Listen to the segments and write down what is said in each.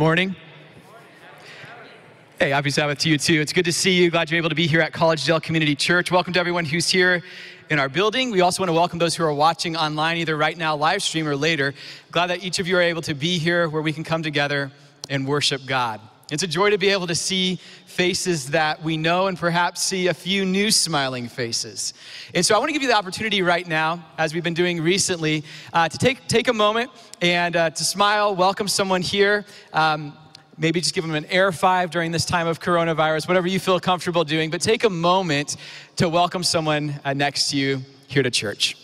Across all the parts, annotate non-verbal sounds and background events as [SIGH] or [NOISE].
morning. Hey, happy Sabbath to you too. It's good to see you. Glad you're able to be here at Collegedale Community Church. Welcome to everyone who's here in our building. We also want to welcome those who are watching online, either right now, live stream, or later. Glad that each of you are able to be here where we can come together and worship God. It's a joy to be able to see faces that we know and perhaps see a few new smiling faces. And so I want to give you the opportunity right now, as we've been doing recently, uh, to take, take a moment and uh, to smile, welcome someone here. Um, maybe just give them an air five during this time of coronavirus, whatever you feel comfortable doing, but take a moment to welcome someone uh, next to you here to church.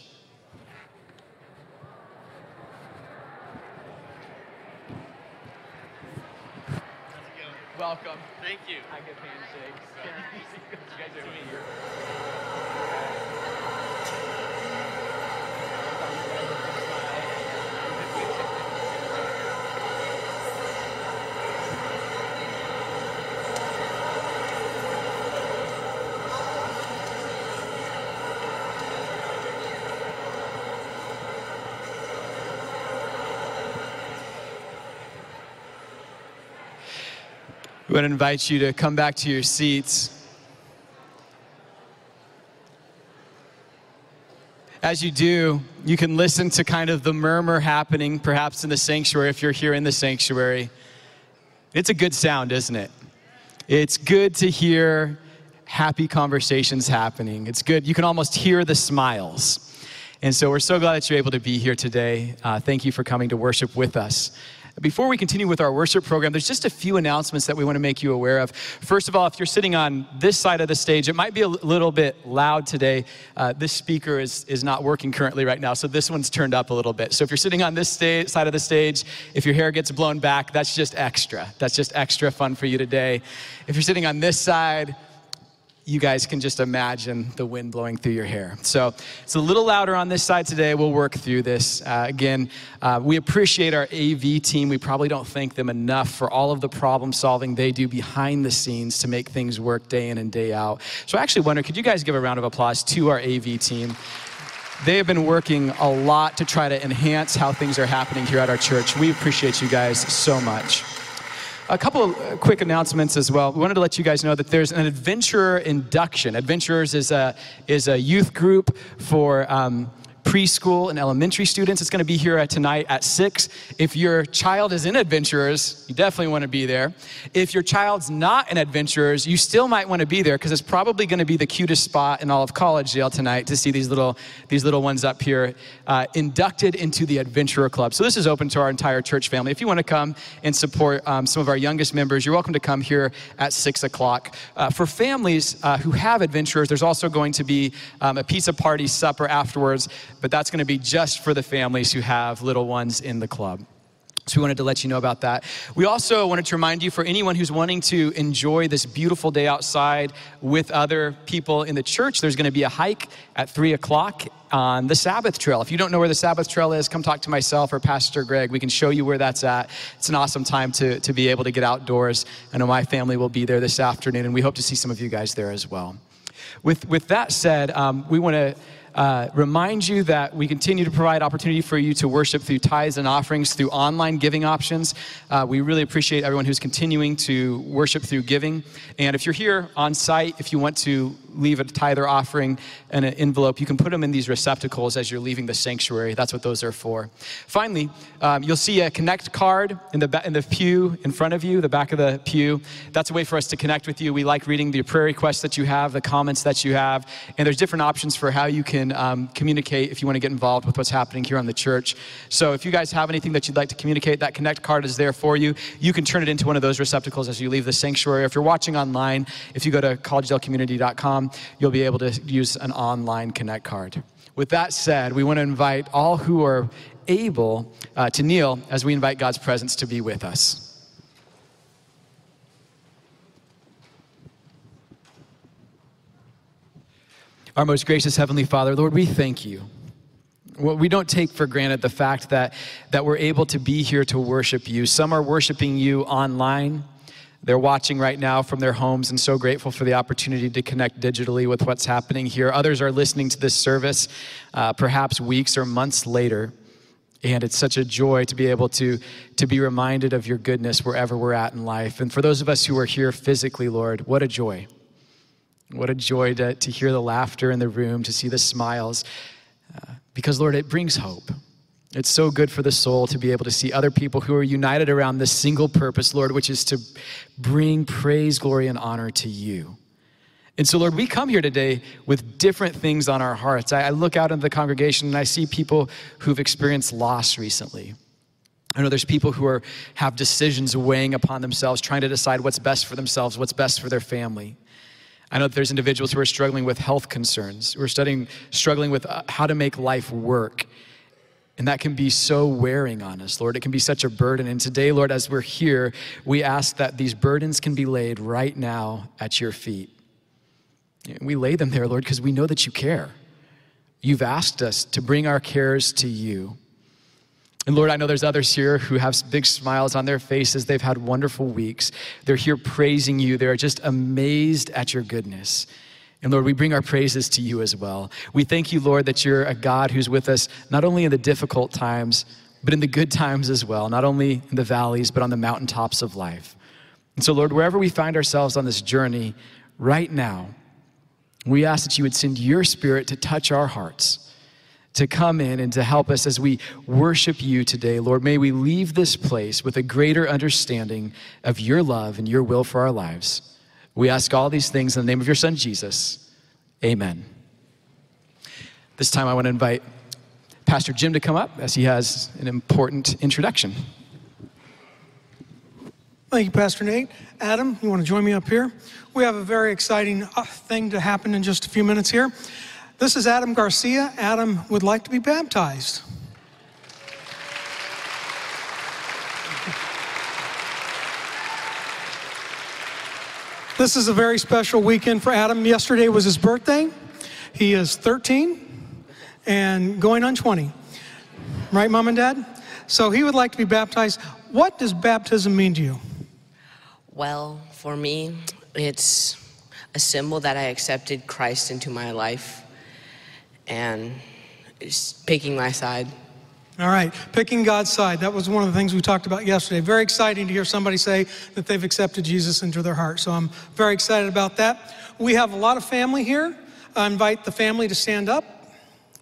We want to invite you to come back to your seats. As you do, you can listen to kind of the murmur happening perhaps in the sanctuary if you're here in the sanctuary. It's a good sound, isn't it? It's good to hear happy conversations happening. It's good. You can almost hear the smiles. And so we're so glad that you're able to be here today. Uh, thank you for coming to worship with us. Before we continue with our worship program, there's just a few announcements that we want to make you aware of. First of all, if you're sitting on this side of the stage, it might be a little bit loud today. Uh, this speaker is, is not working currently right now, so this one's turned up a little bit. So if you're sitting on this sta- side of the stage, if your hair gets blown back, that's just extra. That's just extra fun for you today. If you're sitting on this side, you guys can just imagine the wind blowing through your hair. So it's a little louder on this side today. We'll work through this. Uh, again, uh, we appreciate our AV team. We probably don't thank them enough for all of the problem solving they do behind the scenes to make things work day in and day out. So I actually wonder could you guys give a round of applause to our AV team? They have been working a lot to try to enhance how things are happening here at our church. We appreciate you guys so much. A couple of quick announcements as well. We wanted to let you guys know that there's an adventurer induction. Adventurers is a, is a youth group for um, preschool and elementary students. It's going to be here at tonight at 6. If your child is in Adventurers, you definitely want to be there. If your child's not in Adventurers, you still might want to be there because it's probably going to be the cutest spot in all of College Collegedale tonight to see these little, these little ones up here uh, inducted into the Adventurer Club. So this is open to our entire church family. If you want to come and support um, some of our youngest members, you're welcome to come here at 6 o'clock. Uh, for families uh, who have adventurers, there's also going to be um, a pizza party supper afterwards, but that's going to be just for the families who have little ones in the club. So we wanted to let you know about that. We also wanted to remind you for anyone who's wanting to enjoy this beautiful day outside with other people in the church, there's going to be a hike at 3 o'clock on the Sabbath Trail. If you don't know where the Sabbath Trail is, come talk to myself or Pastor Greg. We can show you where that's at. It's an awesome time to, to be able to get outdoors. I know my family will be there this afternoon, and we hope to see some of you guys there as well. With, with that said, um, we want to uh, remind you that we continue to provide opportunity for you to worship through tithes and offerings through online giving options. Uh, we really appreciate everyone who's continuing to worship through giving. And if you're here on site, if you want to leave a tithe or offering in an envelope, you can put them in these receptacles as you're leaving the sanctuary. That's what those are for. Finally, um, you'll see a connect card in the, in the pew in front of you, the back of the pew. That's a way for us to connect with you. We like reading the prayer requests that you have, the comments that you have, and there's different options for how you can can um, communicate if you want to get involved with what's happening here on the church. So if you guys have anything that you'd like to communicate, that Connect card is there for you. You can turn it into one of those receptacles as you leave the sanctuary. If you're watching online, if you go to collegedaleCommunity.com, you'll be able to use an online Connect card. With that said, we want to invite all who are able uh, to kneel as we invite God's presence to be with us. Our most gracious Heavenly Father, Lord, we thank you. Well, we don't take for granted the fact that, that we're able to be here to worship you. Some are worshiping you online. They're watching right now from their homes and so grateful for the opportunity to connect digitally with what's happening here. Others are listening to this service uh, perhaps weeks or months later. And it's such a joy to be able to, to be reminded of your goodness wherever we're at in life. And for those of us who are here physically, Lord, what a joy. What a joy to, to hear the laughter in the room, to see the smiles. Uh, because, Lord, it brings hope. It's so good for the soul to be able to see other people who are united around this single purpose, Lord, which is to bring praise, glory, and honor to you. And so, Lord, we come here today with different things on our hearts. I, I look out into the congregation and I see people who've experienced loss recently. I know there's people who are, have decisions weighing upon themselves, trying to decide what's best for themselves, what's best for their family. I know that there's individuals who are struggling with health concerns, who are studying, struggling with uh, how to make life work. And that can be so wearing on us, Lord. It can be such a burden. And today, Lord, as we're here, we ask that these burdens can be laid right now at your feet. We lay them there, Lord, because we know that you care. You've asked us to bring our cares to you. And Lord, I know there's others here who have big smiles on their faces. They've had wonderful weeks. They're here praising you. They're just amazed at your goodness. And Lord, we bring our praises to you as well. We thank you, Lord, that you're a God who's with us not only in the difficult times, but in the good times as well, not only in the valleys, but on the mountaintops of life. And so, Lord, wherever we find ourselves on this journey right now, we ask that you would send your spirit to touch our hearts to come in and to help us as we worship you today. Lord, may we leave this place with a greater understanding of your love and your will for our lives. We ask all these things in the name of your son, Jesus. Amen. This time I want to invite Pastor Jim to come up as he has an important introduction. Thank you, Pastor Nate. Adam, you want to join me up here? We have a very exciting uh, thing to happen in just a few minutes here. This is Adam Garcia. Adam would like to be baptized. This is a very special weekend for Adam. Yesterday was his birthday. He is 13 and going on 20. Right, mom and dad? So he would like to be baptized. What does baptism mean to you? Well, for me, it's a symbol that I accepted Christ into my life and picking my side. All right, picking God's side. That was one of the things we talked about yesterday. Very exciting to hear somebody say that they've accepted Jesus into their heart. So I'm very excited about that. We have a lot of family here. I invite the family to stand up.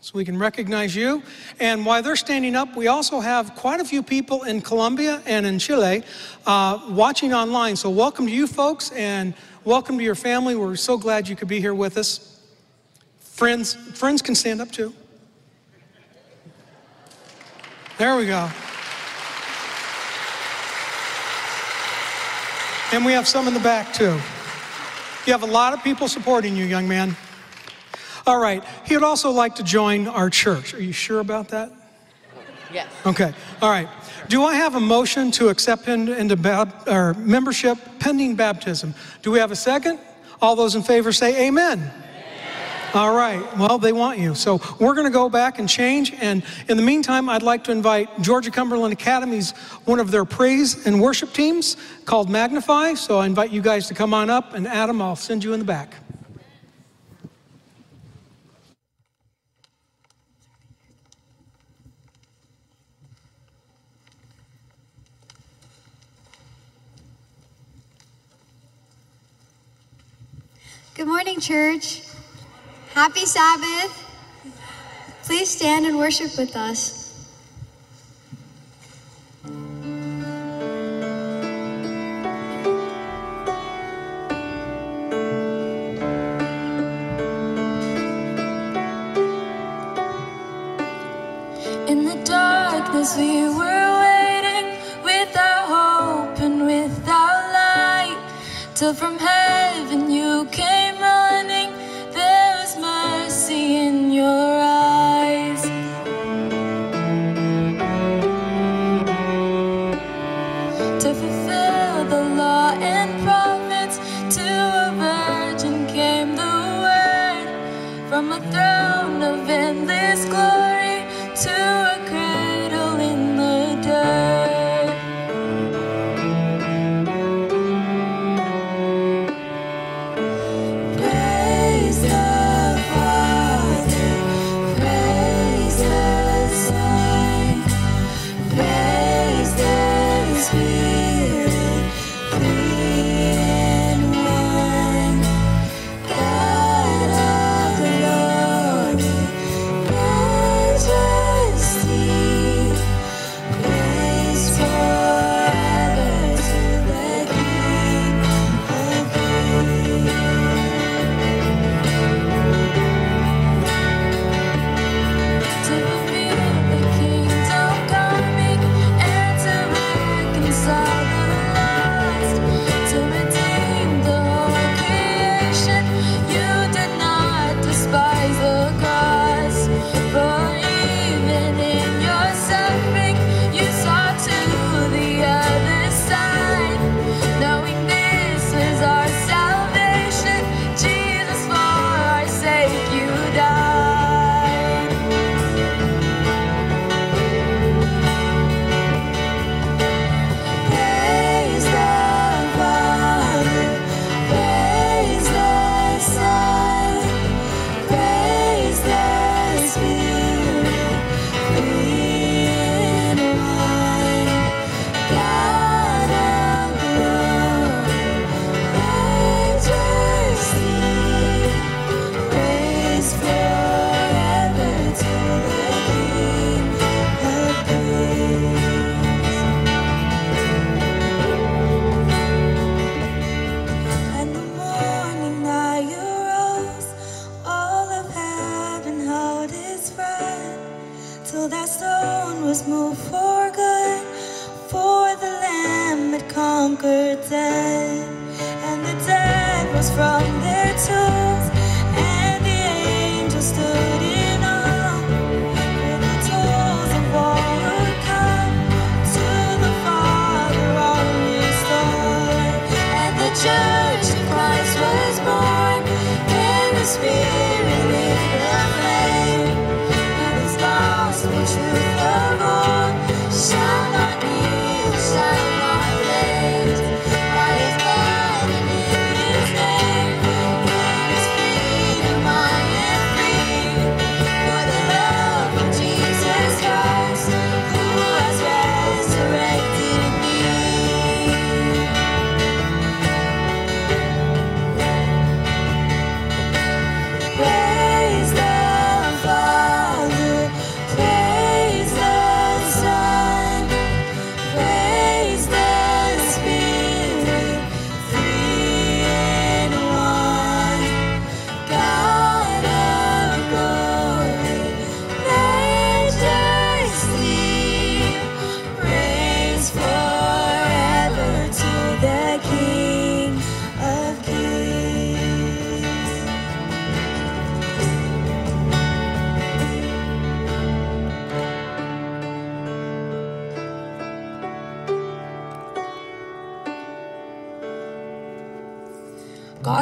so we can recognize you. And while they're standing up, we also have quite a few people in Colombia and in Chile uh, watching online. So welcome to you folks and welcome to your family. We're so glad you could be here with us. Friends, friends can stand up too. There we go. And we have some in the back too. You have a lot of people supporting you, young man. All right. He would also like to join our church. Are you sure about that? Yes. Okay. All right. Do I have a motion to accept him into bab- or membership pending baptism? Do we have a second? All those in favor say amen. All right. Well, they want you. So we're going to go back and change. And in the meantime, I'd like to invite Georgia Cumberland Academy's one of their praise and worship teams called Magnify. So I invite you guys to come on up. And Adam, I'll send you in the back. Good morning, church. Happy Sabbath. Please stand and worship with us. In the darkness, we were waiting without hope and without light. Till from heaven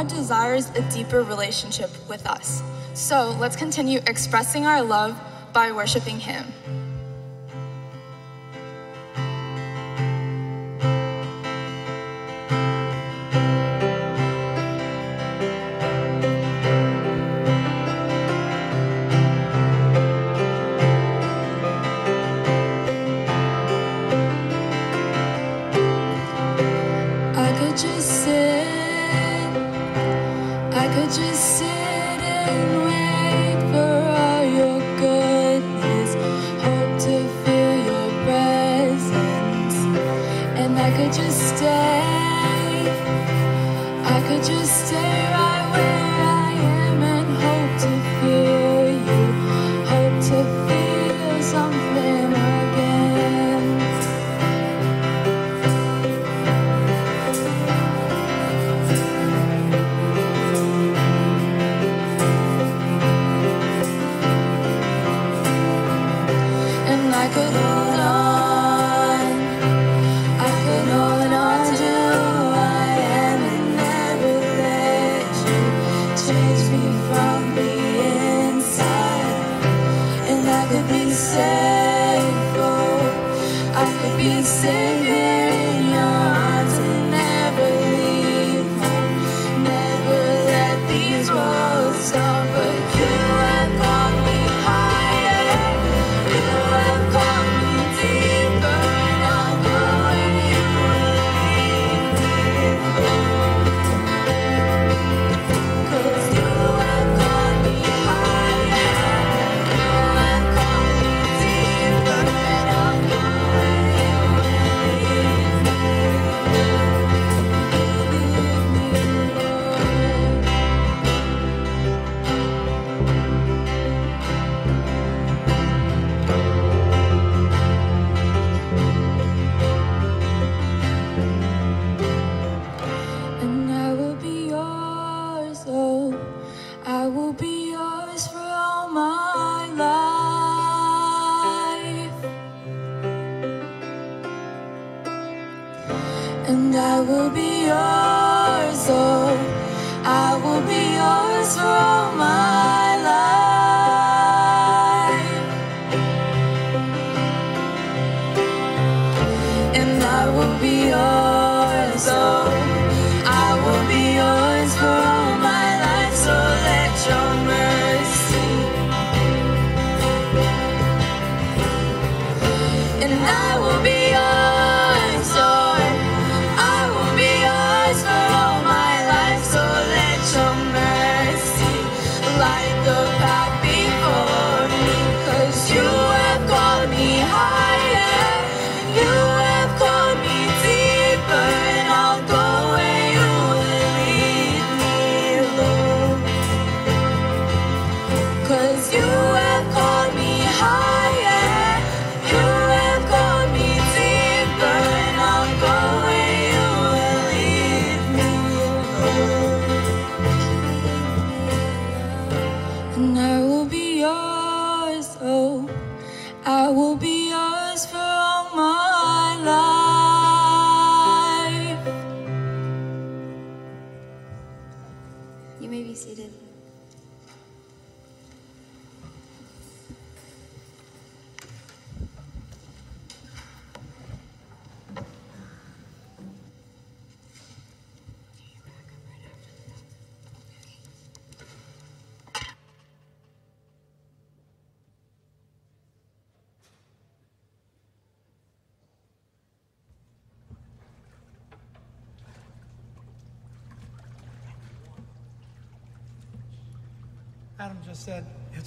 God desires a deeper relationship with us. So let's continue expressing our love by worshiping Him.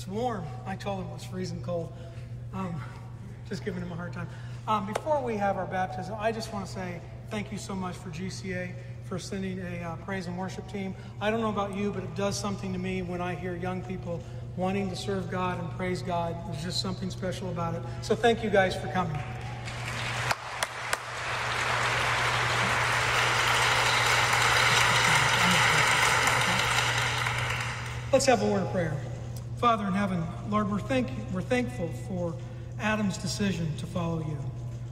warm. I told him it was freezing cold. Um, just giving him a hard time. Um, before we have our baptism, I just want to say thank you so much for GCA for sending a uh, praise and worship team. I don't know about you, but it does something to me when I hear young people wanting to serve God and praise God. There's just something special about it. So thank you guys for coming. Let's have a word of prayer. Father in heaven, Lord, we're, thank, we're thankful for Adam's decision to follow you.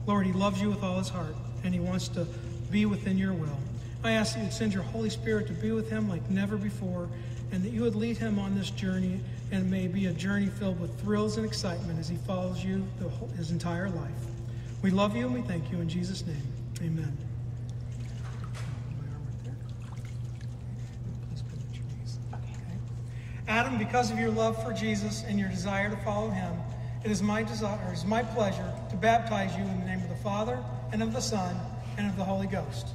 Lord, he loves you with all his heart, and he wants to be within your will. I ask that you would send your Holy Spirit to be with him like never before, and that you would lead him on this journey, and may be a journey filled with thrills and excitement as he follows you whole, his entire life. We love you and we thank you in Jesus' name. Amen. Adam, because of your love for Jesus and your desire to follow him, it is my desire, it is my pleasure to baptize you in the name of the Father and of the Son and of the Holy Ghost.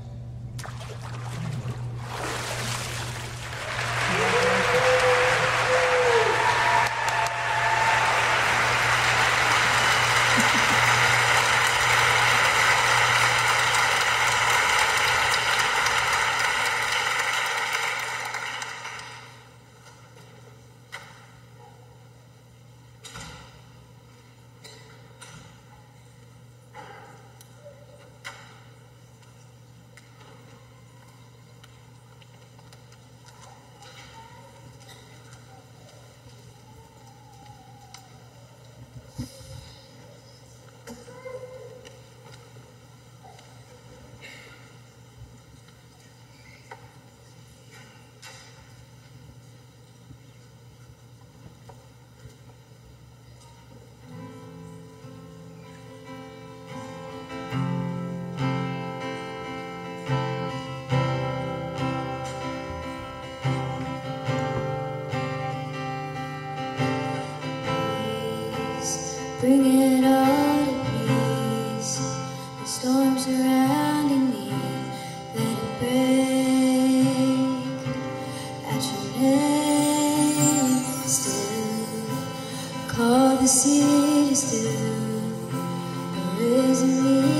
Is a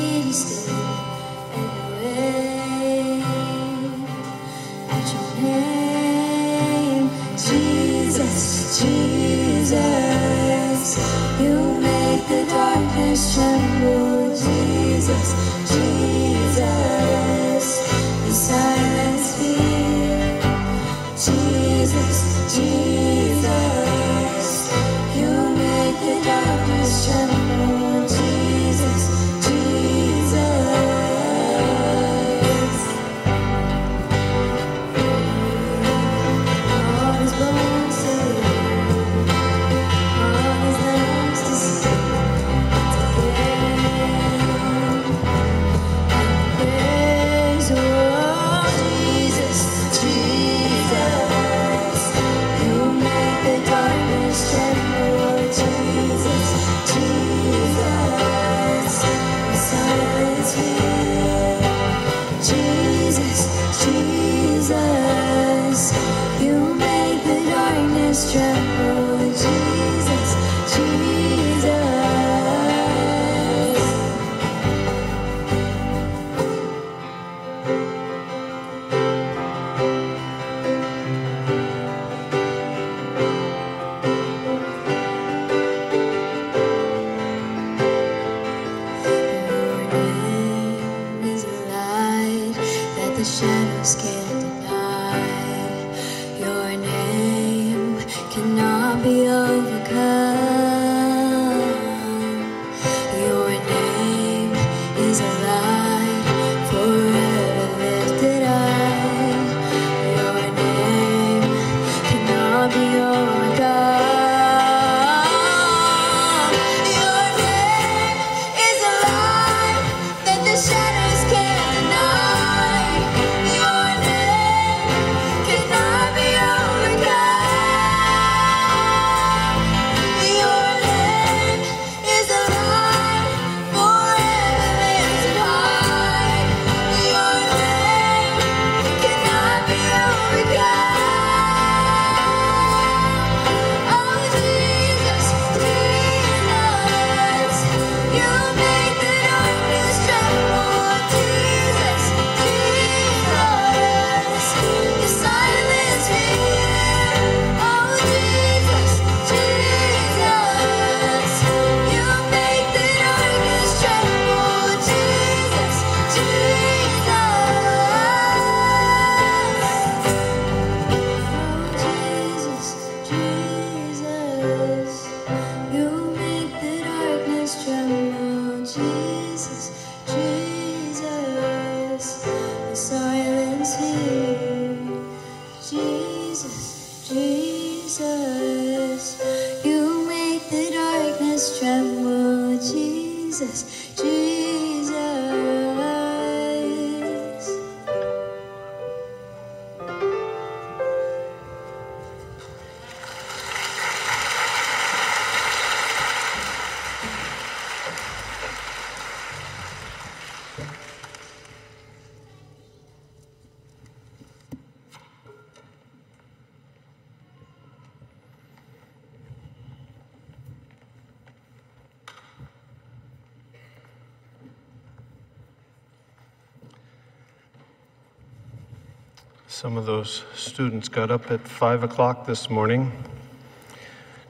Some of those students got up at 5 o'clock this morning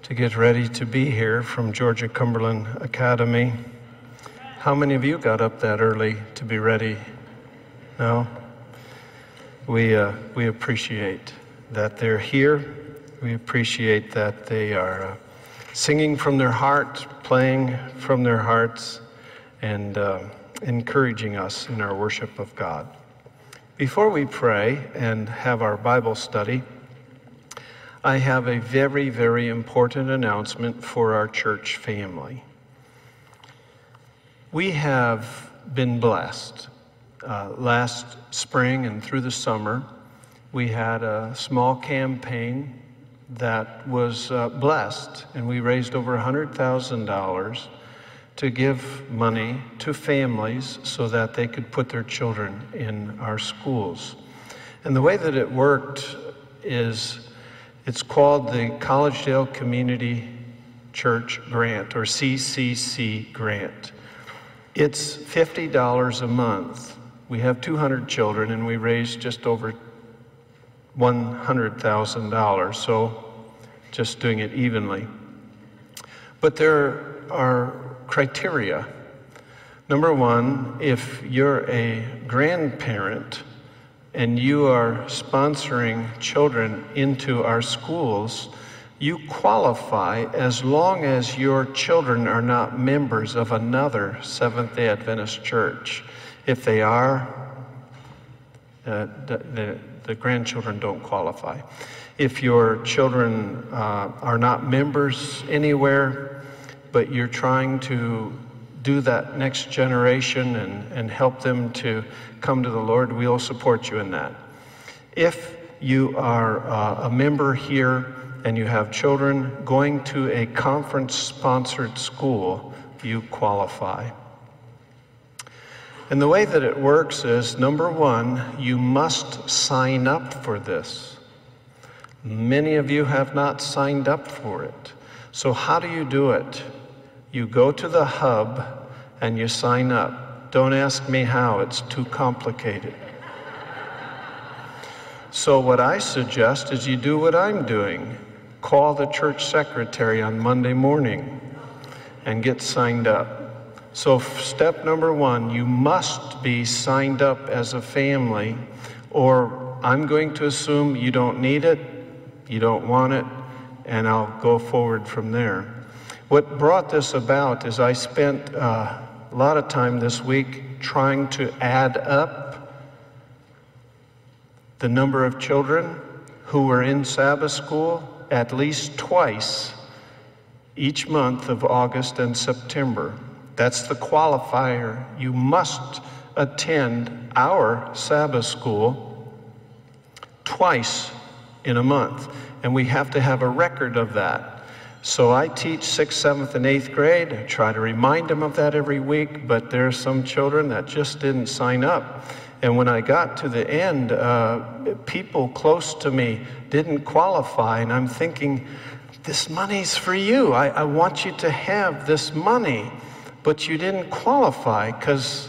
to get ready to be here from Georgia Cumberland Academy. How many of you got up that early to be ready? No? We, uh, we appreciate that they're here. We appreciate that they are uh, singing from their heart, playing from their hearts, and uh, encouraging us in our worship of God. Before we pray and have our Bible study, I have a very, very important announcement for our church family. We have been blessed. Uh, last spring and through the summer, we had a small campaign that was uh, blessed, and we raised over $100,000 to give money to families so that they could put their children in our schools. And the way that it worked is it's called the Collegedale Community Church Grant or CCC Grant. It's $50 a month. We have 200 children and we raised just over $100,000, so just doing it evenly. But there are criteria. Number one, if you're a grandparent and you are sponsoring children into our schools, you qualify as long as your children are not members of another Seventh day Adventist church. If they are, uh, the, the, the, grandchildren don't qualify. If your children uh, are not members anywhere, but you're trying to do that next generation and, and help them to come to the Lord, we'll support you in that. If you are uh, a member here and you have children going to a conference sponsored school, you qualify. And the way that it works is number one, you must sign up for this. Many of you have not signed up for it. So, how do you do it? You go to the hub and you sign up. Don't ask me how, it's too complicated. So, what I suggest is you do what I'm doing call the church secretary on Monday morning and get signed up. So, step number one, you must be signed up as a family, or I'm going to assume you don't need it, you don't want it, and I'll go forward from there. What brought this about is I spent uh, a lot of time this week trying to add up the number of children who were in Sabbath school at least twice each month of August and September. That's the qualifier. You must attend our Sabbath school twice in a month, and we have to have a record of that. So I teach sixth, seventh, and eighth grade. I try to remind them of that every week, but there are some children that just didn't sign up. And when I got to the end, uh, people close to me didn't qualify, and I'm thinking, this money's for you. I, I want you to have this money, but you didn't qualify because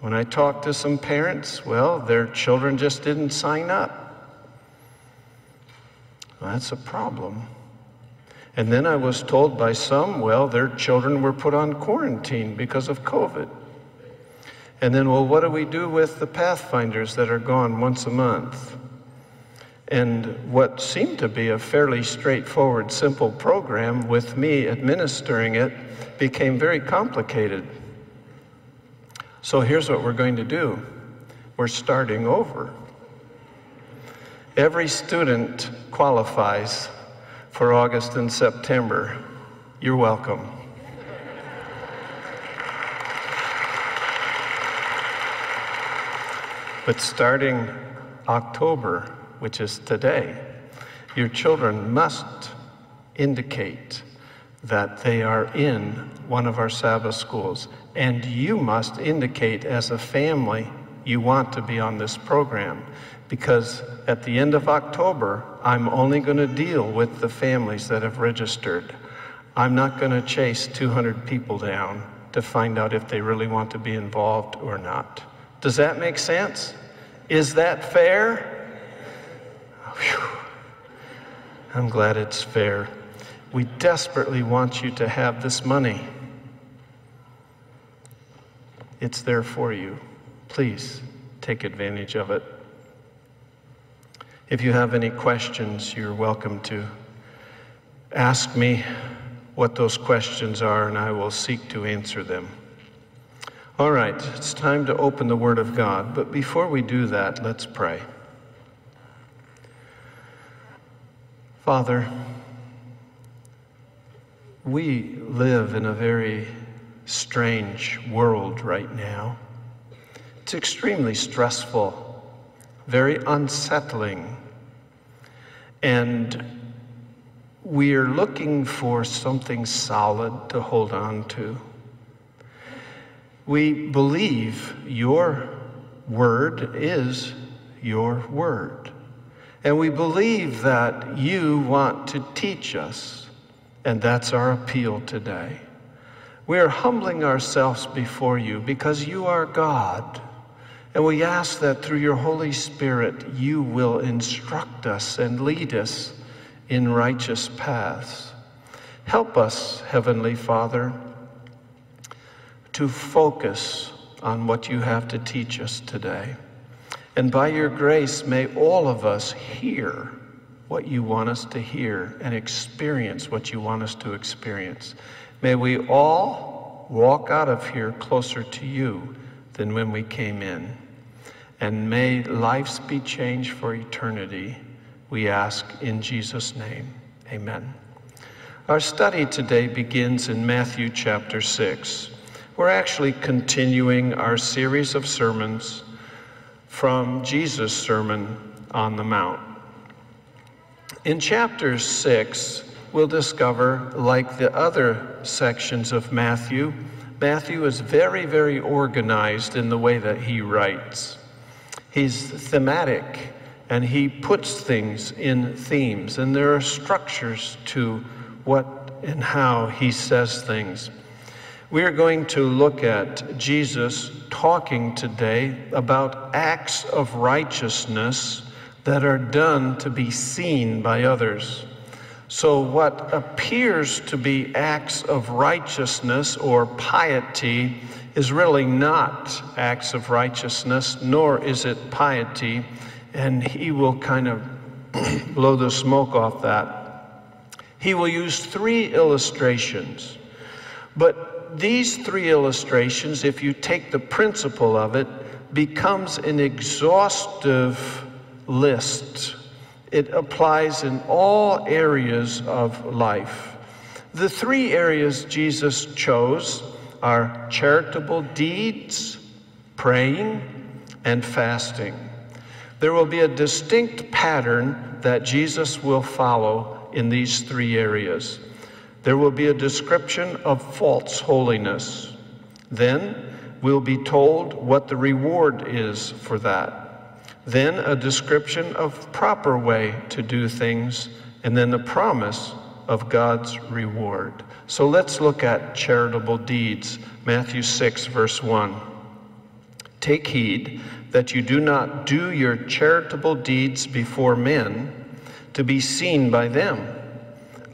when I talked to some parents, well, their children just didn't sign up. Well, that's a problem. And then I was told by some, well, their children were put on quarantine because of COVID. And then, well, what do we do with the Pathfinders that are gone once a month? And what seemed to be a fairly straightforward, simple program with me administering it became very complicated. So here's what we're going to do we're starting over. Every student qualifies for August and September. You're welcome. But starting October, which is today, your children must indicate that they are in one of our Sabbath schools. And you must indicate as a family you want to be on this program because at the end of October, I'm only going to deal with the families that have registered. I'm not going to chase 200 people down to find out if they really want to be involved or not. Does that make sense? Is that fair? Whew. I'm glad it's fair. We desperately want you to have this money. It's there for you. Please take advantage of it. If you have any questions, you're welcome to ask me what those questions are, and I will seek to answer them. All right, it's time to open the Word of God, but before we do that, let's pray. Father, we live in a very strange world right now. It's extremely stressful, very unsettling, and we're looking for something solid to hold on to. We believe your word is your word. And we believe that you want to teach us, and that's our appeal today. We are humbling ourselves before you because you are God. And we ask that through your Holy Spirit, you will instruct us and lead us in righteous paths. Help us, Heavenly Father, to focus on what you have to teach us today. And by your grace, may all of us hear what you want us to hear and experience what you want us to experience. May we all walk out of here closer to you than when we came in. And may lives be changed for eternity, we ask in Jesus' name. Amen. Our study today begins in Matthew chapter 6. We're actually continuing our series of sermons from Jesus' Sermon on the Mount. In chapter 6, we'll discover, like the other sections of Matthew, Matthew is very, very organized in the way that he writes. He's thematic and he puts things in themes, and there are structures to what and how he says things. We are going to look at Jesus talking today about acts of righteousness that are done to be seen by others. So, what appears to be acts of righteousness or piety is really not acts of righteousness, nor is it piety, and he will kind of [CLEARS THROAT] blow the smoke off that. He will use three illustrations, but these three illustrations, if you take the principle of it, becomes an exhaustive list. It applies in all areas of life. The three areas Jesus chose are charitable deeds, praying, and fasting. There will be a distinct pattern that Jesus will follow in these three areas. There will be a description of false holiness. Then we'll be told what the reward is for that. Then a description of proper way to do things, and then the promise of God's reward. So let's look at charitable deeds. Matthew 6, verse 1. Take heed that you do not do your charitable deeds before men to be seen by them.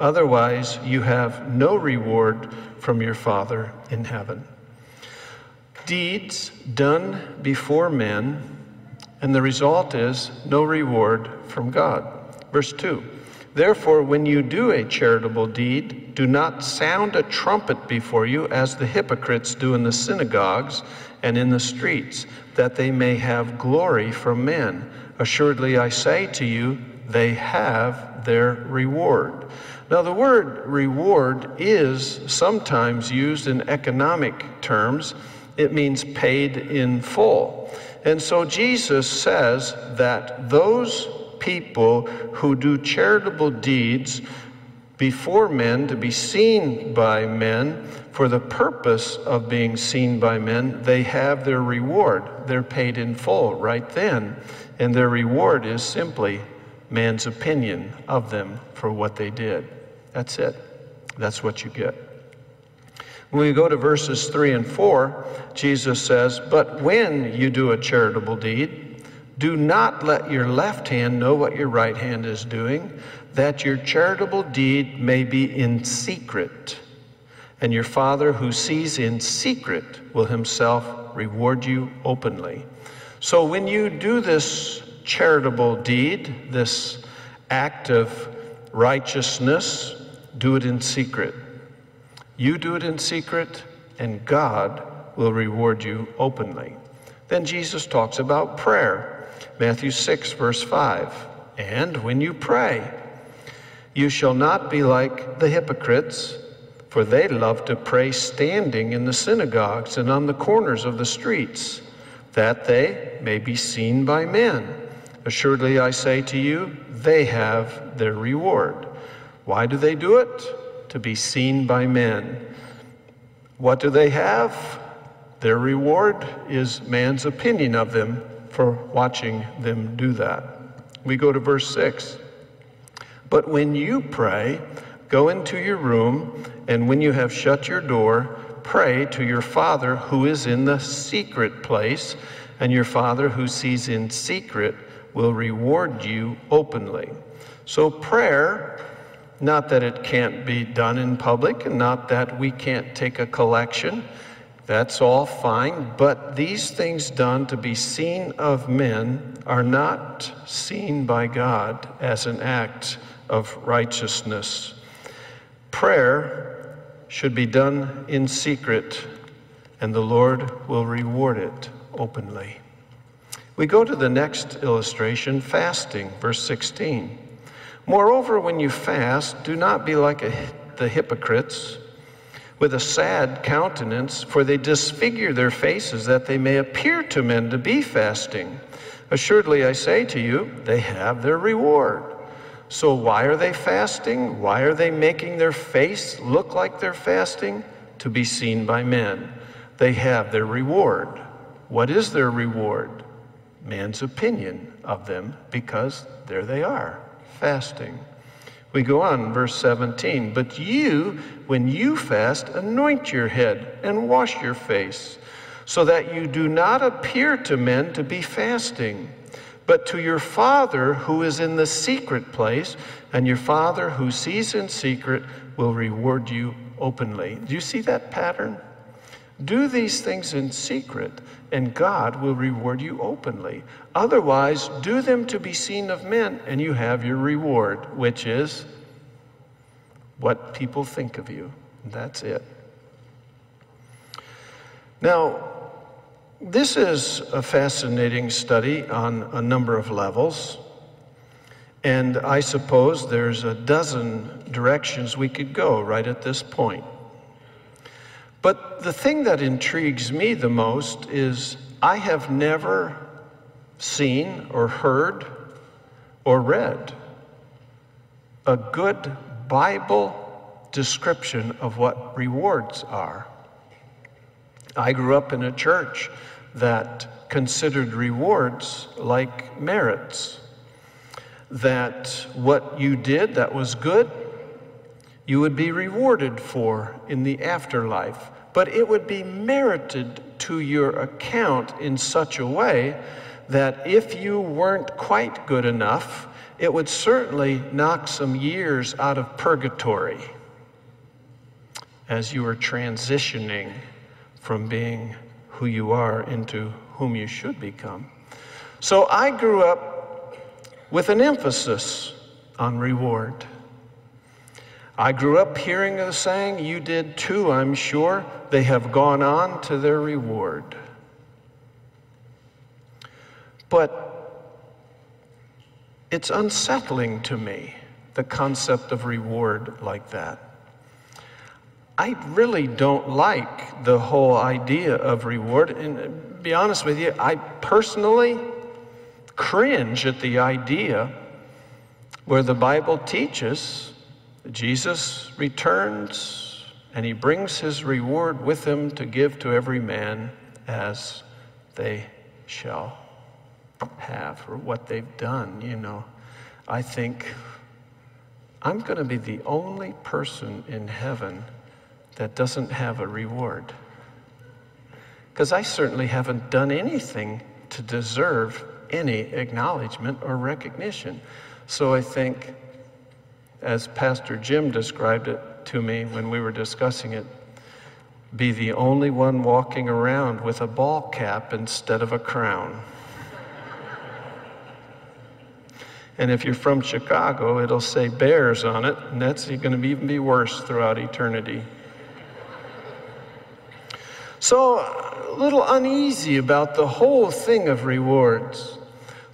Otherwise, you have no reward from your Father in heaven. Deeds done before men, and the result is no reward from God. Verse 2 Therefore, when you do a charitable deed, do not sound a trumpet before you as the hypocrites do in the synagogues and in the streets, that they may have glory from men. Assuredly, I say to you, they have their reward. Now, the word reward is sometimes used in economic terms. It means paid in full. And so Jesus says that those people who do charitable deeds before men to be seen by men for the purpose of being seen by men, they have their reward. They're paid in full right then. And their reward is simply man's opinion of them for what they did. That's it. That's what you get. When we go to verses 3 and 4, Jesus says, But when you do a charitable deed, do not let your left hand know what your right hand is doing, that your charitable deed may be in secret. And your Father who sees in secret will himself reward you openly. So when you do this charitable deed, this act of righteousness, do it in secret. You do it in secret, and God will reward you openly. Then Jesus talks about prayer. Matthew 6, verse 5. And when you pray, you shall not be like the hypocrites, for they love to pray standing in the synagogues and on the corners of the streets, that they may be seen by men. Assuredly, I say to you, they have their reward. Why do they do it? To be seen by men. What do they have? Their reward is man's opinion of them for watching them do that. We go to verse 6. But when you pray, go into your room, and when you have shut your door, pray to your Father who is in the secret place, and your Father who sees in secret will reward you openly. So, prayer, not that it can't be done in public, and not that we can't take a collection. That's all fine, but these things done to be seen of men are not seen by God as an act of righteousness. Prayer should be done in secret, and the Lord will reward it openly. We go to the next illustration fasting, verse 16. Moreover, when you fast, do not be like a, the hypocrites with a sad countenance, for they disfigure their faces that they may appear to men to be fasting. Assuredly, I say to you, they have their reward. So, why are they fasting? Why are they making their face look like they're fasting? To be seen by men. They have their reward. What is their reward? Man's opinion of them, because there they are, fasting. We go on, verse 17. But you, when you fast, anoint your head and wash your face, so that you do not appear to men to be fasting but to your Father who is in the secret place, and your Father who sees in secret will reward you openly. Do you see that pattern? Do these things in secret, and God will reward you openly. Otherwise, do them to be seen of men, and you have your reward, which is what people think of you. That's it. Now, this is a fascinating study on a number of levels. And I suppose there's a dozen directions we could go right at this point. But the thing that intrigues me the most is I have never seen or heard or read a good Bible description of what rewards are. I grew up in a church that considered rewards like merits. That what you did that was good, you would be rewarded for in the afterlife. But it would be merited to your account in such a way that if you weren't quite good enough, it would certainly knock some years out of purgatory as you were transitioning from being who you are into whom you should become. So I grew up with an emphasis on reward. I grew up hearing the saying, You did too, I'm sure. They have gone on to their reward. But it's unsettling to me, the concept of reward like that. I really don't like the whole idea of reward. And be honest with you, I personally cringe at the idea where the Bible teaches Jesus returns and he brings his reward with him to give to every man as they shall have or what they've done, you know. I think I'm going to be the only person in heaven that doesn't have a reward. Because I certainly haven't done anything to deserve any acknowledgement or recognition. So I think, as Pastor Jim described it to me when we were discussing it, be the only one walking around with a ball cap instead of a crown. and if you're from Chicago, it'll say Bears on it, and that's going to even be worse throughout eternity. So, a little uneasy about the whole thing of rewards.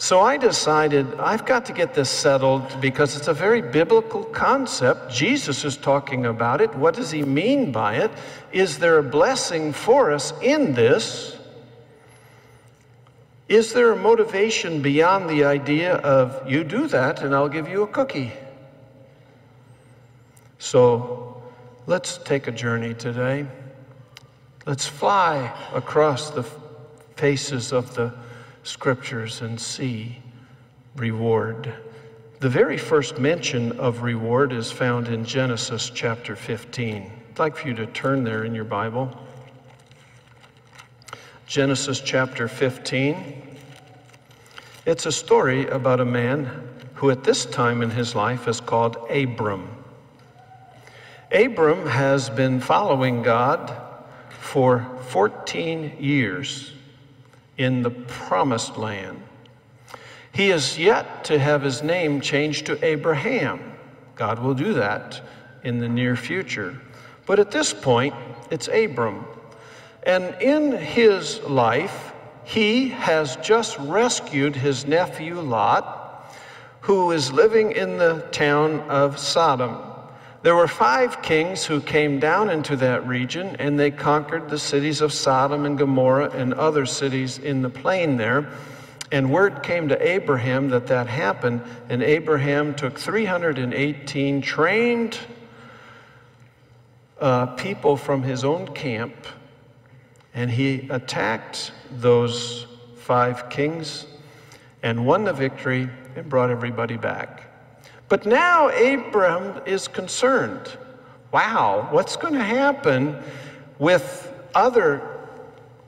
So I decided I've got to get this settled because it's a very biblical concept. Jesus is talking about it. What does he mean by it? Is there a blessing for us in this? Is there a motivation beyond the idea of you do that and I'll give you a cookie? So let's take a journey today. Let's fly across the faces of the scriptures and see reward. The very first mention of reward is found in Genesis chapter 15. I'd like for you to turn there in your Bible. Genesis chapter 15. It's a story about a man who, at this time in his life, is called Abram. Abram has been following God for 14 years in the promised land. He is yet to have his name changed to Abraham. God will do that in the near future. But at this point, it's Abram. And in his life, he has just rescued his nephew Lot, who is living in the town of Sodom. There were five kings who came down into that region, and they conquered the cities of Sodom and Gomorrah and other cities in the plain there. And word came to Abraham that that happened, and Abraham took 318 trained uh, people from his own camp, and he attacked those five kings and won the victory and brought everybody back. But now Abram is concerned. Wow, what's going to happen with other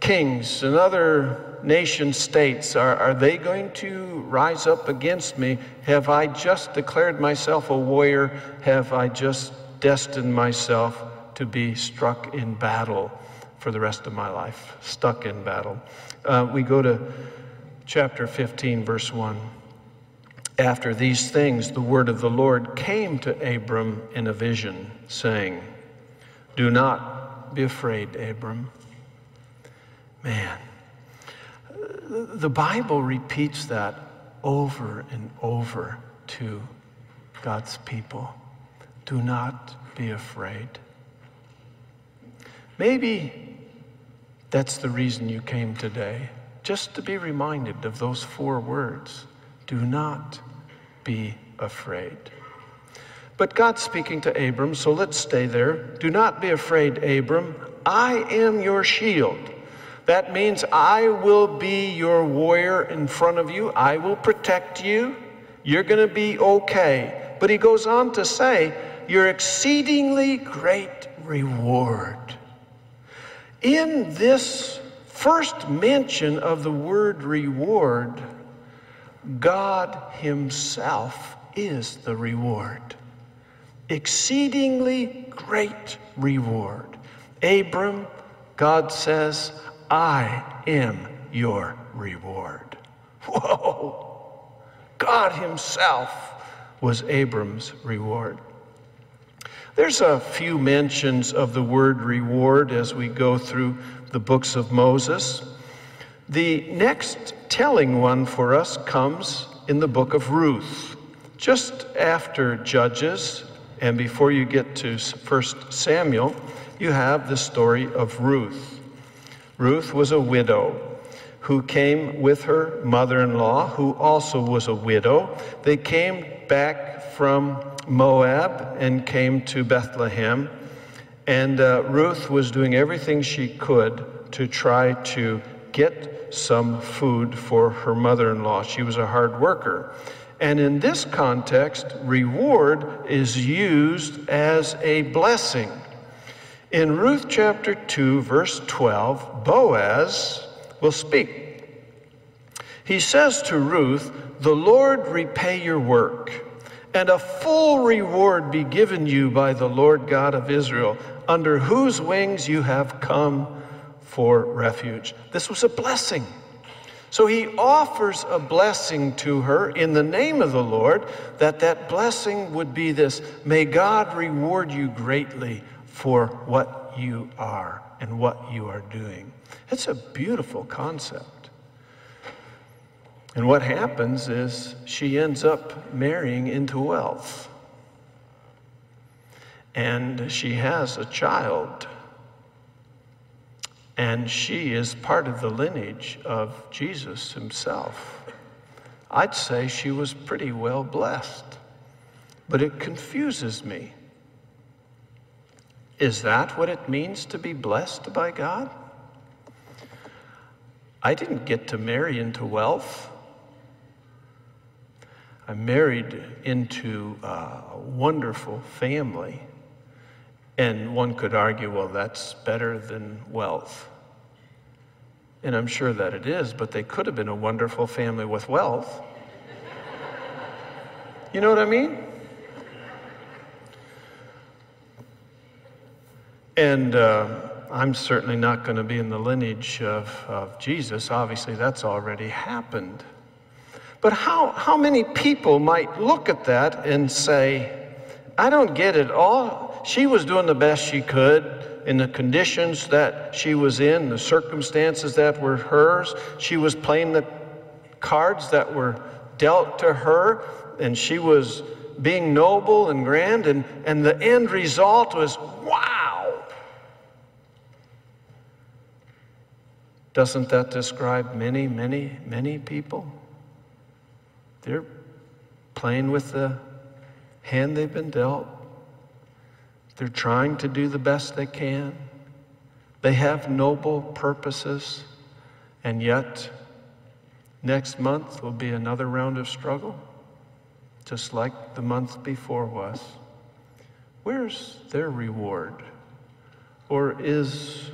kings and other nation states? Are, are they going to rise up against me? Have I just declared myself a warrior? Have I just destined myself to be struck in battle for the rest of my life? Stuck in battle. Uh, we go to chapter 15, verse 1. After these things, the word of the Lord came to Abram in a vision, saying, Do not be afraid, Abram. Man, the Bible repeats that over and over to God's people. Do not be afraid. Maybe that's the reason you came today, just to be reminded of those four words. Do not be afraid. But God's speaking to Abram, so let's stay there. Do not be afraid, Abram. I am your shield. That means I will be your warrior in front of you. I will protect you. You're going to be okay. But he goes on to say, Your exceedingly great reward. In this first mention of the word reward, God Himself is the reward. Exceedingly great reward. Abram, God says, I am your reward. [LAUGHS] Whoa! God Himself was Abram's reward. There's a few mentions of the word reward as we go through the books of Moses. The next telling one for us comes in the book of Ruth. Just after Judges, and before you get to 1 Samuel, you have the story of Ruth. Ruth was a widow who came with her mother in law, who also was a widow. They came back from Moab and came to Bethlehem. And uh, Ruth was doing everything she could to try to get some food for her mother in law. She was a hard worker. And in this context, reward is used as a blessing. In Ruth chapter 2, verse 12, Boaz will speak. He says to Ruth, The Lord repay your work, and a full reward be given you by the Lord God of Israel, under whose wings you have come for refuge. This was a blessing. So he offers a blessing to her in the name of the Lord, that that blessing would be this May God reward you greatly for what you are and what you are doing. It's a beautiful concept. And what happens is she ends up marrying into wealth. And she has a child. And she is part of the lineage of Jesus himself. I'd say she was pretty well blessed. But it confuses me. Is that what it means to be blessed by God? I didn't get to marry into wealth. I married into a wonderful family. And one could argue, well, that's better than wealth. And I'm sure that it is, but they could have been a wonderful family with wealth. [LAUGHS] You know what I mean? And uh, I'm certainly not going to be in the lineage of, of Jesus. Obviously, that's already happened. But how, how many people might look at that and say, I don't get it all. She was doing the best she could in the conditions that she was in, the circumstances that were hers. She was playing the cards that were dealt to her, and she was being noble and grand, and, and the end result was wow. Doesn't that describe many, many, many people? They're playing with the hand they've been dealt. They're trying to do the best they can. They have noble purposes, and yet next month will be another round of struggle, just like the month before was. Where's their reward? Or is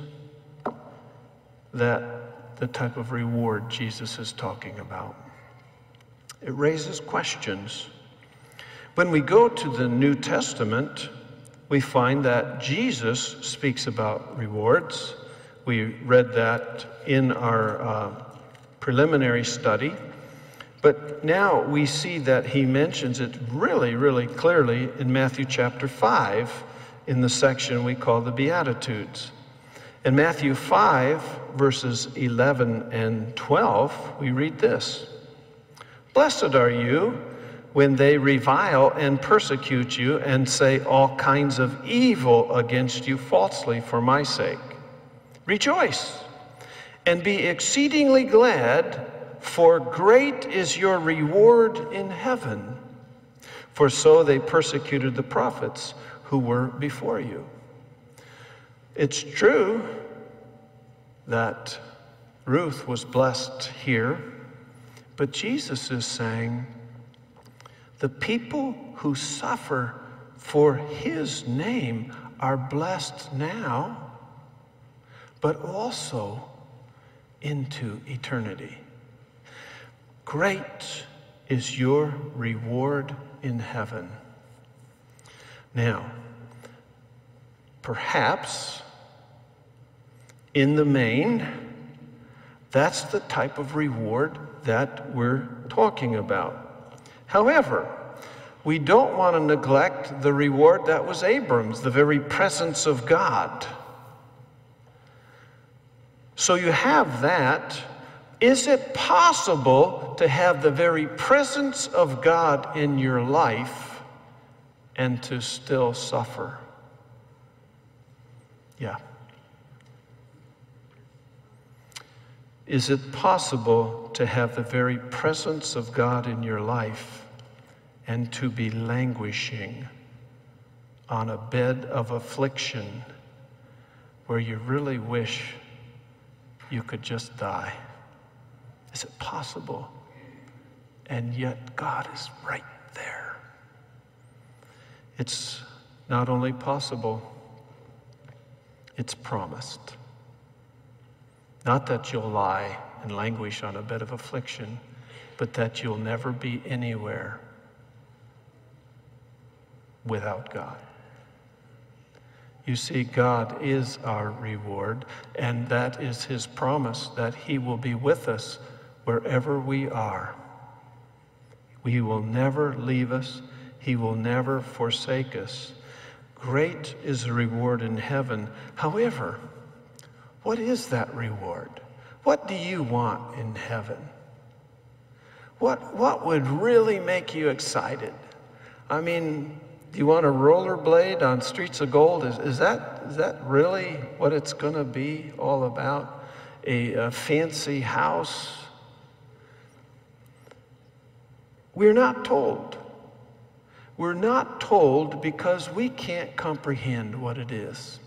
that the type of reward Jesus is talking about. It raises questions. When we go to the New Testament, we find that Jesus speaks about rewards. We read that in our uh, preliminary study. But now we see that he mentions it really, really clearly in Matthew chapter 5 in the section we call the Beatitudes. In Matthew 5, verses 11 and 12, we read this Blessed are you when they revile and persecute you and say all kinds of evil against you falsely for my sake. Rejoice and be exceedingly glad, for great is your reward in heaven. For so they persecuted the prophets who were before you. It's true that Ruth was blessed here, but Jesus is saying the people who suffer for his name are blessed now, but also into eternity. Great is your reward in heaven. Now, perhaps in the main, that's the type of reward that we're talking about. However, we don't want to neglect the reward that was Abram's, the very presence of God. So you have that, Is it possible to have the very presence of God in your life and to still suffer? Yeah. Is it possible to have the very presence of God in your life and to be languishing on a bed of affliction where you really wish you could just die? Is it possible? And yet God is right there. It's not only possible, it's promised. Not that you'll lie and languish on a bed of affliction, but that you'll never be anywhere without God. You see, God is our reward, and that is His promise that He will be with us wherever we are. He will never leave us, He will never forsake us. Great is the reward in heaven. However, what is that reward? What do you want in heaven? What, what would really make you excited? I mean, do you want a rollerblade on streets of gold? Is, is, that, is that really what it's going to be all about? A, a fancy house? We're not told. We're not told because we can't comprehend what it is.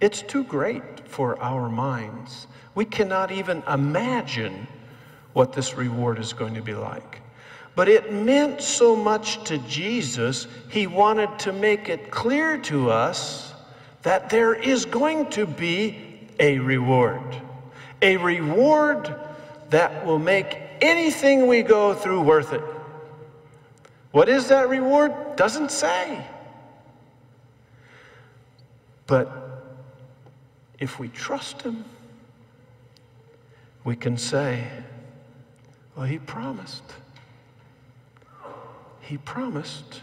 It's too great for our minds. We cannot even imagine what this reward is going to be like. But it meant so much to Jesus, he wanted to make it clear to us that there is going to be a reward. A reward that will make anything we go through worth it. What is that reward? Doesn't say. But if we trust Him, we can say, Well, He promised. He promised.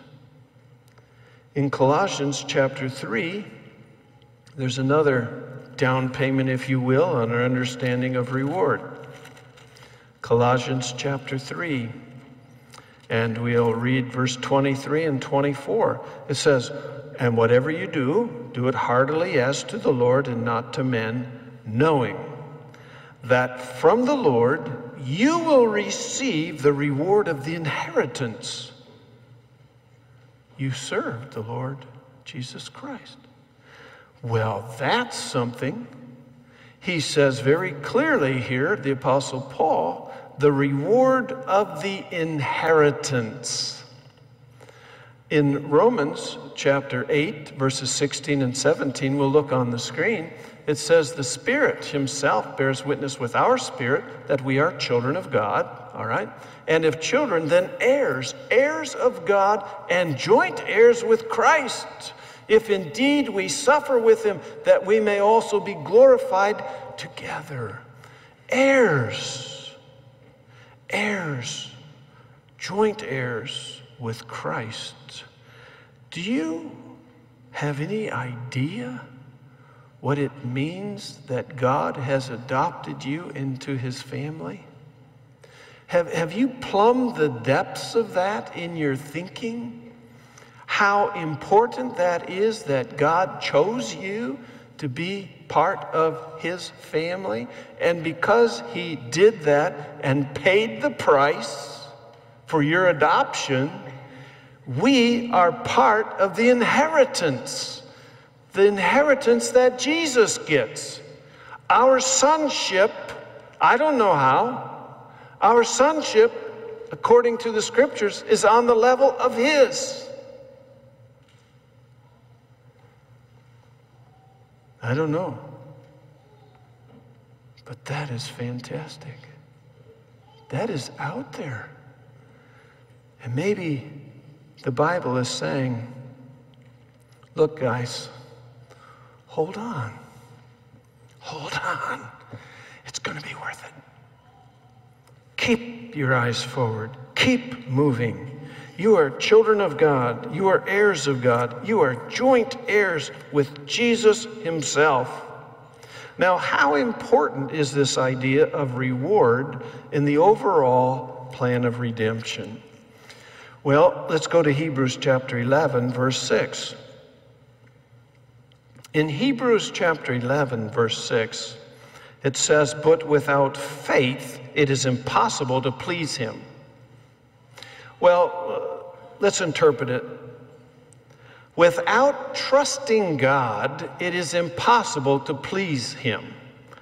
In Colossians chapter 3, there's another down payment, if you will, on our understanding of reward. Colossians chapter 3, and we'll read verse 23 and 24. It says, and whatever you do, do it heartily as to the Lord and not to men, knowing that from the Lord you will receive the reward of the inheritance. You serve the Lord Jesus Christ. Well, that's something. He says very clearly here, the Apostle Paul, the reward of the inheritance. In Romans chapter 8, verses 16 and 17, we'll look on the screen. It says, The Spirit Himself bears witness with our spirit that we are children of God, all right? And if children, then heirs, heirs of God, and joint heirs with Christ. If indeed we suffer with Him, that we may also be glorified together. Heirs, heirs, joint heirs with Christ. Do you have any idea what it means that God has adopted you into his family? Have, have you plumbed the depths of that in your thinking? How important that is that God chose you to be part of his family. And because he did that and paid the price for your adoption, we are part of the inheritance, the inheritance that Jesus gets. Our sonship, I don't know how, our sonship, according to the scriptures, is on the level of His. I don't know. But that is fantastic. That is out there. And maybe the Bible is saying, look, guys, hold on. Hold on. It's going to be worth it. Keep your eyes forward. Keep moving. You are children of God. You are heirs of God. You are joint heirs with Jesus Himself. Now, how important is this idea of reward in the overall plan of redemption? Well, let's go to Hebrews chapter 11, verse 6. In Hebrews chapter 11, verse 6, it says, But without faith it is impossible to please him. Well, let's interpret it. Without trusting God, it is impossible to please him.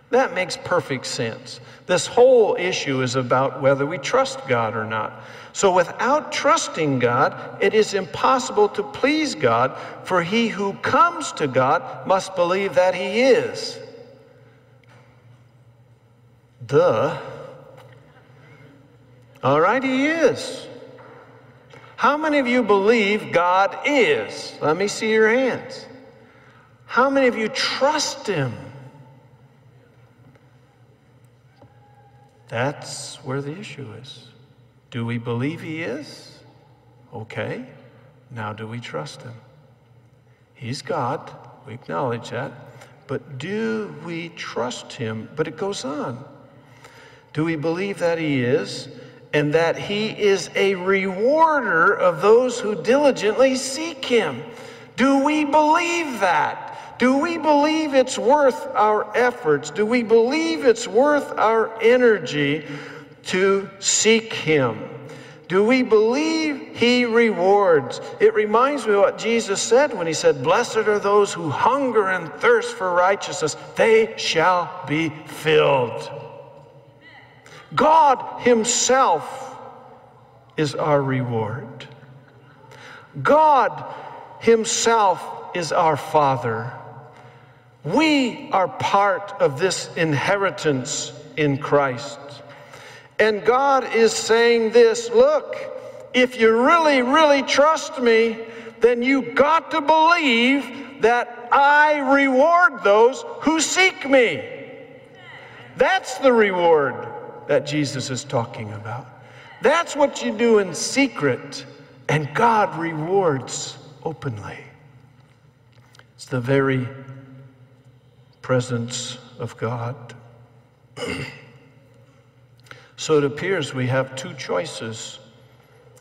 That makes perfect sense. This whole issue is about whether we trust God or not. So, without trusting God, it is impossible to please God, for he who comes to God must believe that he is. Duh. All right, he is. How many of you believe God is? Let me see your hands. How many of you trust him? That's where the issue is. Do we believe He is? Okay. Now, do we trust Him? He's God. We acknowledge that. But do we trust Him? But it goes on. Do we believe that He is and that He is a rewarder of those who diligently seek Him? Do we believe that? Do we believe it's worth our efforts? Do we believe it's worth our energy to seek Him? Do we believe He rewards? It reminds me of what Jesus said when He said, Blessed are those who hunger and thirst for righteousness, they shall be filled. God Himself is our reward. God Himself is our Father. We are part of this inheritance in Christ. And God is saying this look, if you really, really trust me, then you got to believe that I reward those who seek me. That's the reward that Jesus is talking about. That's what you do in secret, and God rewards openly. It's the very presence of God. [CLEARS THROAT] so it appears we have two choices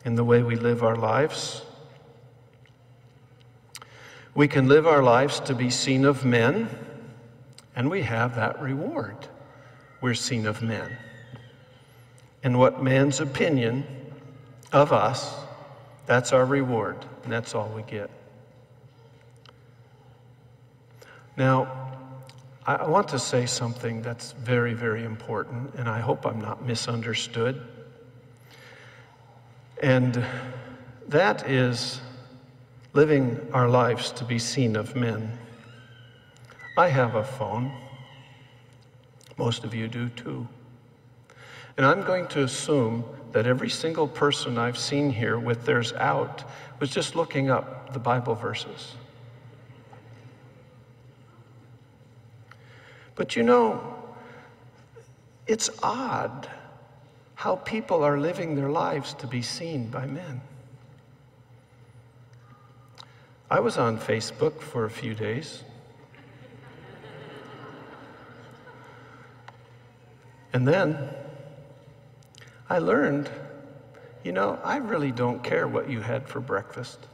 in the way we live our lives. We can live our lives to be seen of men, and we have that reward. We're seen of men. And what man's opinion of us, that's our reward, and that's all we get. Now, I want to say something that's very, very important, and I hope I'm not misunderstood. And that is living our lives to be seen of men. I have a phone. Most of you do too. And I'm going to assume that every single person I've seen here with theirs out was just looking up the Bible verses. But you know, it's odd how people are living their lives to be seen by men. I was on Facebook for a few days. And then I learned, you know, I really don't care what you had for breakfast.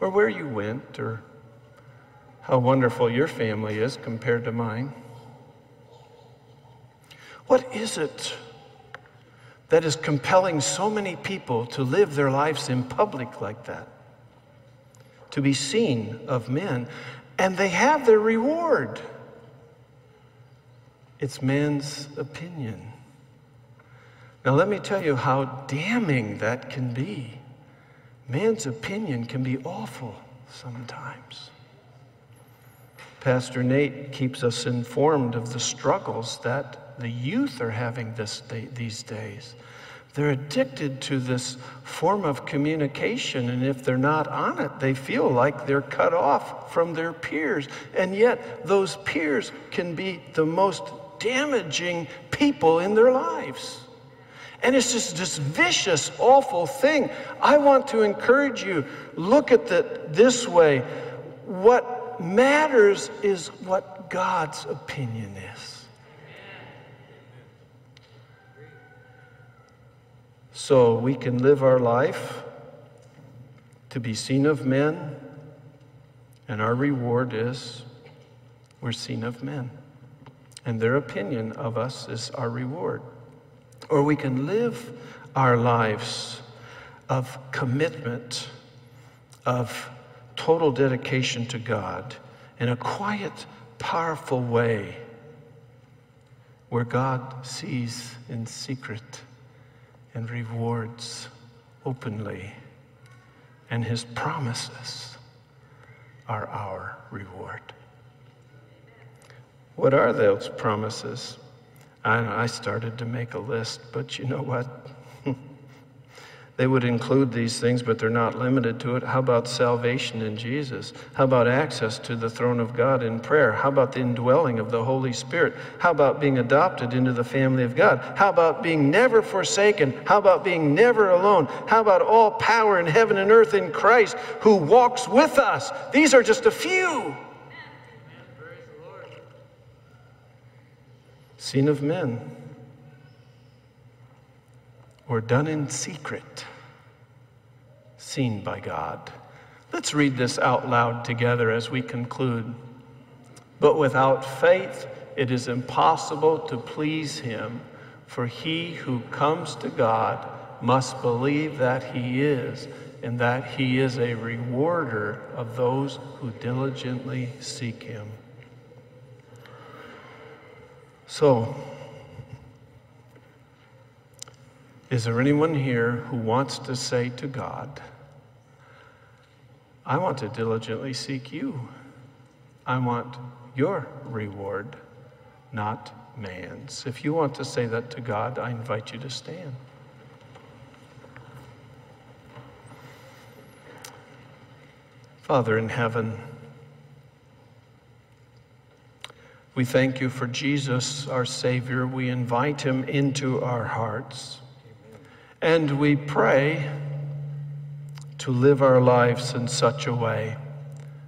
Or where you went, or how wonderful your family is compared to mine. What is it that is compelling so many people to live their lives in public like that? To be seen of men, and they have their reward. It's man's opinion. Now, let me tell you how damning that can be. Man's opinion can be awful sometimes. Pastor Nate keeps us informed of the struggles that the youth are having this day, these days. They're addicted to this form of communication, and if they're not on it, they feel like they're cut off from their peers. And yet, those peers can be the most damaging people in their lives. And it's just this vicious, awful thing. I want to encourage you look at it this way. what matters is what God's opinion is. So we can live our life to be seen of men, and our reward is we're seen of men. And their opinion of us is our reward. Or we can live our lives of commitment, of total dedication to God in a quiet, powerful way where God sees in secret and rewards openly, and his promises are our reward. What are those promises? I, I started to make a list, but you know what? [LAUGHS] they would include these things, but they're not limited to it. How about salvation in Jesus? How about access to the throne of God in prayer? How about the indwelling of the Holy Spirit? How about being adopted into the family of God? How about being never forsaken? How about being never alone? How about all power in heaven and earth in Christ who walks with us? These are just a few. Seen of men or done in secret, seen by God. Let's read this out loud together as we conclude. But without faith, it is impossible to please Him, for he who comes to God must believe that He is, and that He is a rewarder of those who diligently seek Him. So, is there anyone here who wants to say to God, I want to diligently seek you? I want your reward, not man's. If you want to say that to God, I invite you to stand. Father in heaven, we thank you for Jesus, our Savior. We invite him into our hearts. And we pray to live our lives in such a way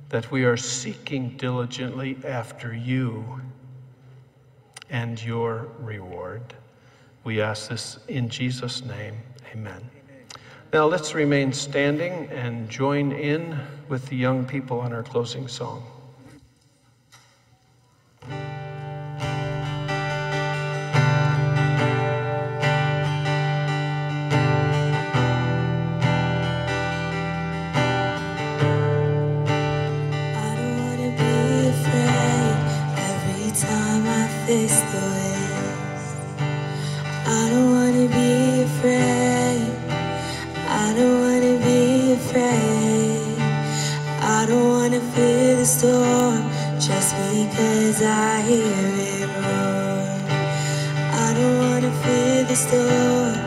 that we are seeking diligently after you and your reward. We ask this in Jesus' name. Amen. Now let's remain standing and join in with the young people on our closing song. The. I don't wanna be afraid. I don't wanna be afraid. I don't wanna fear the storm just because I hear it roar. I don't wanna fear the storm.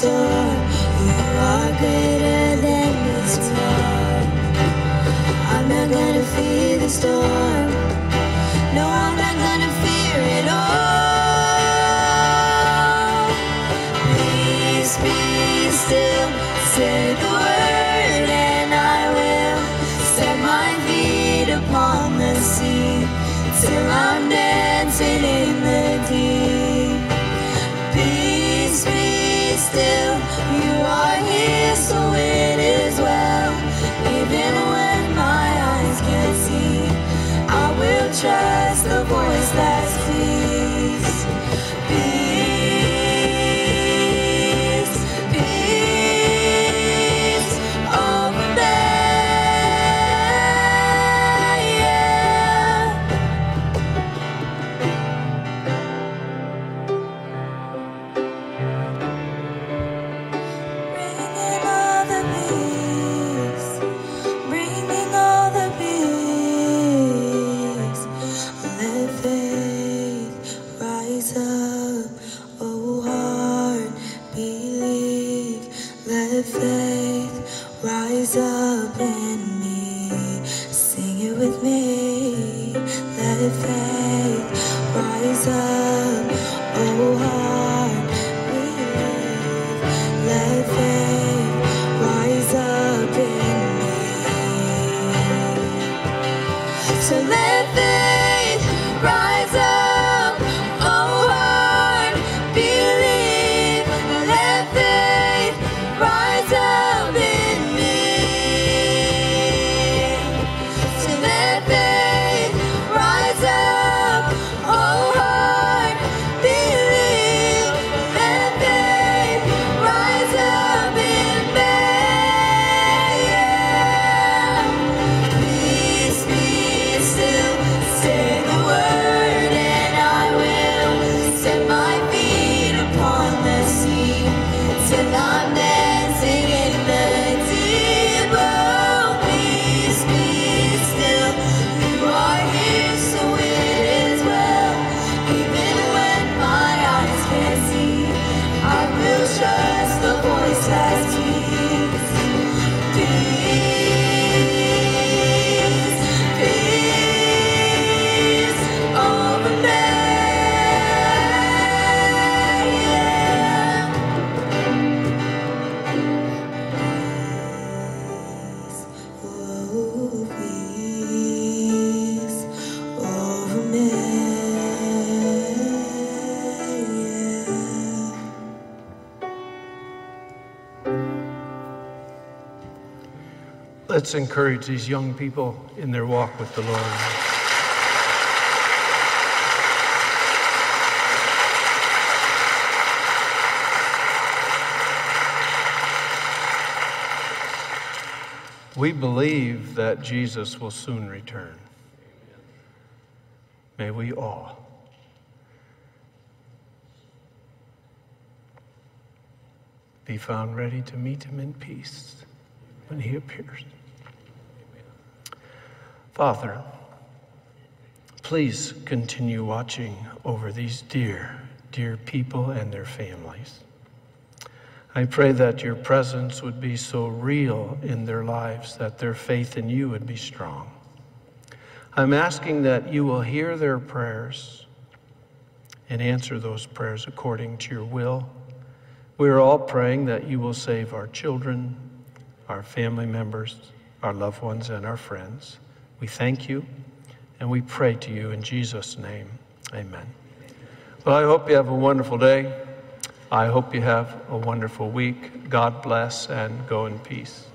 Fear. You are greater than the storm. I'm not gonna fear the storm. No, I'm not gonna fear it all. Peace be still, say the word, and I will set my feet upon the sea till I'm Let's encourage these young people in their walk with the Lord. We believe that Jesus will soon return. May we all be found ready to meet him in peace when he appears. Father, please continue watching over these dear, dear people and their families. I pray that your presence would be so real in their lives that their faith in you would be strong. I'm asking that you will hear their prayers and answer those prayers according to your will. We are all praying that you will save our children, our family members, our loved ones, and our friends. We thank you and we pray to you in Jesus' name. Amen. Well, I hope you have a wonderful day. I hope you have a wonderful week. God bless and go in peace.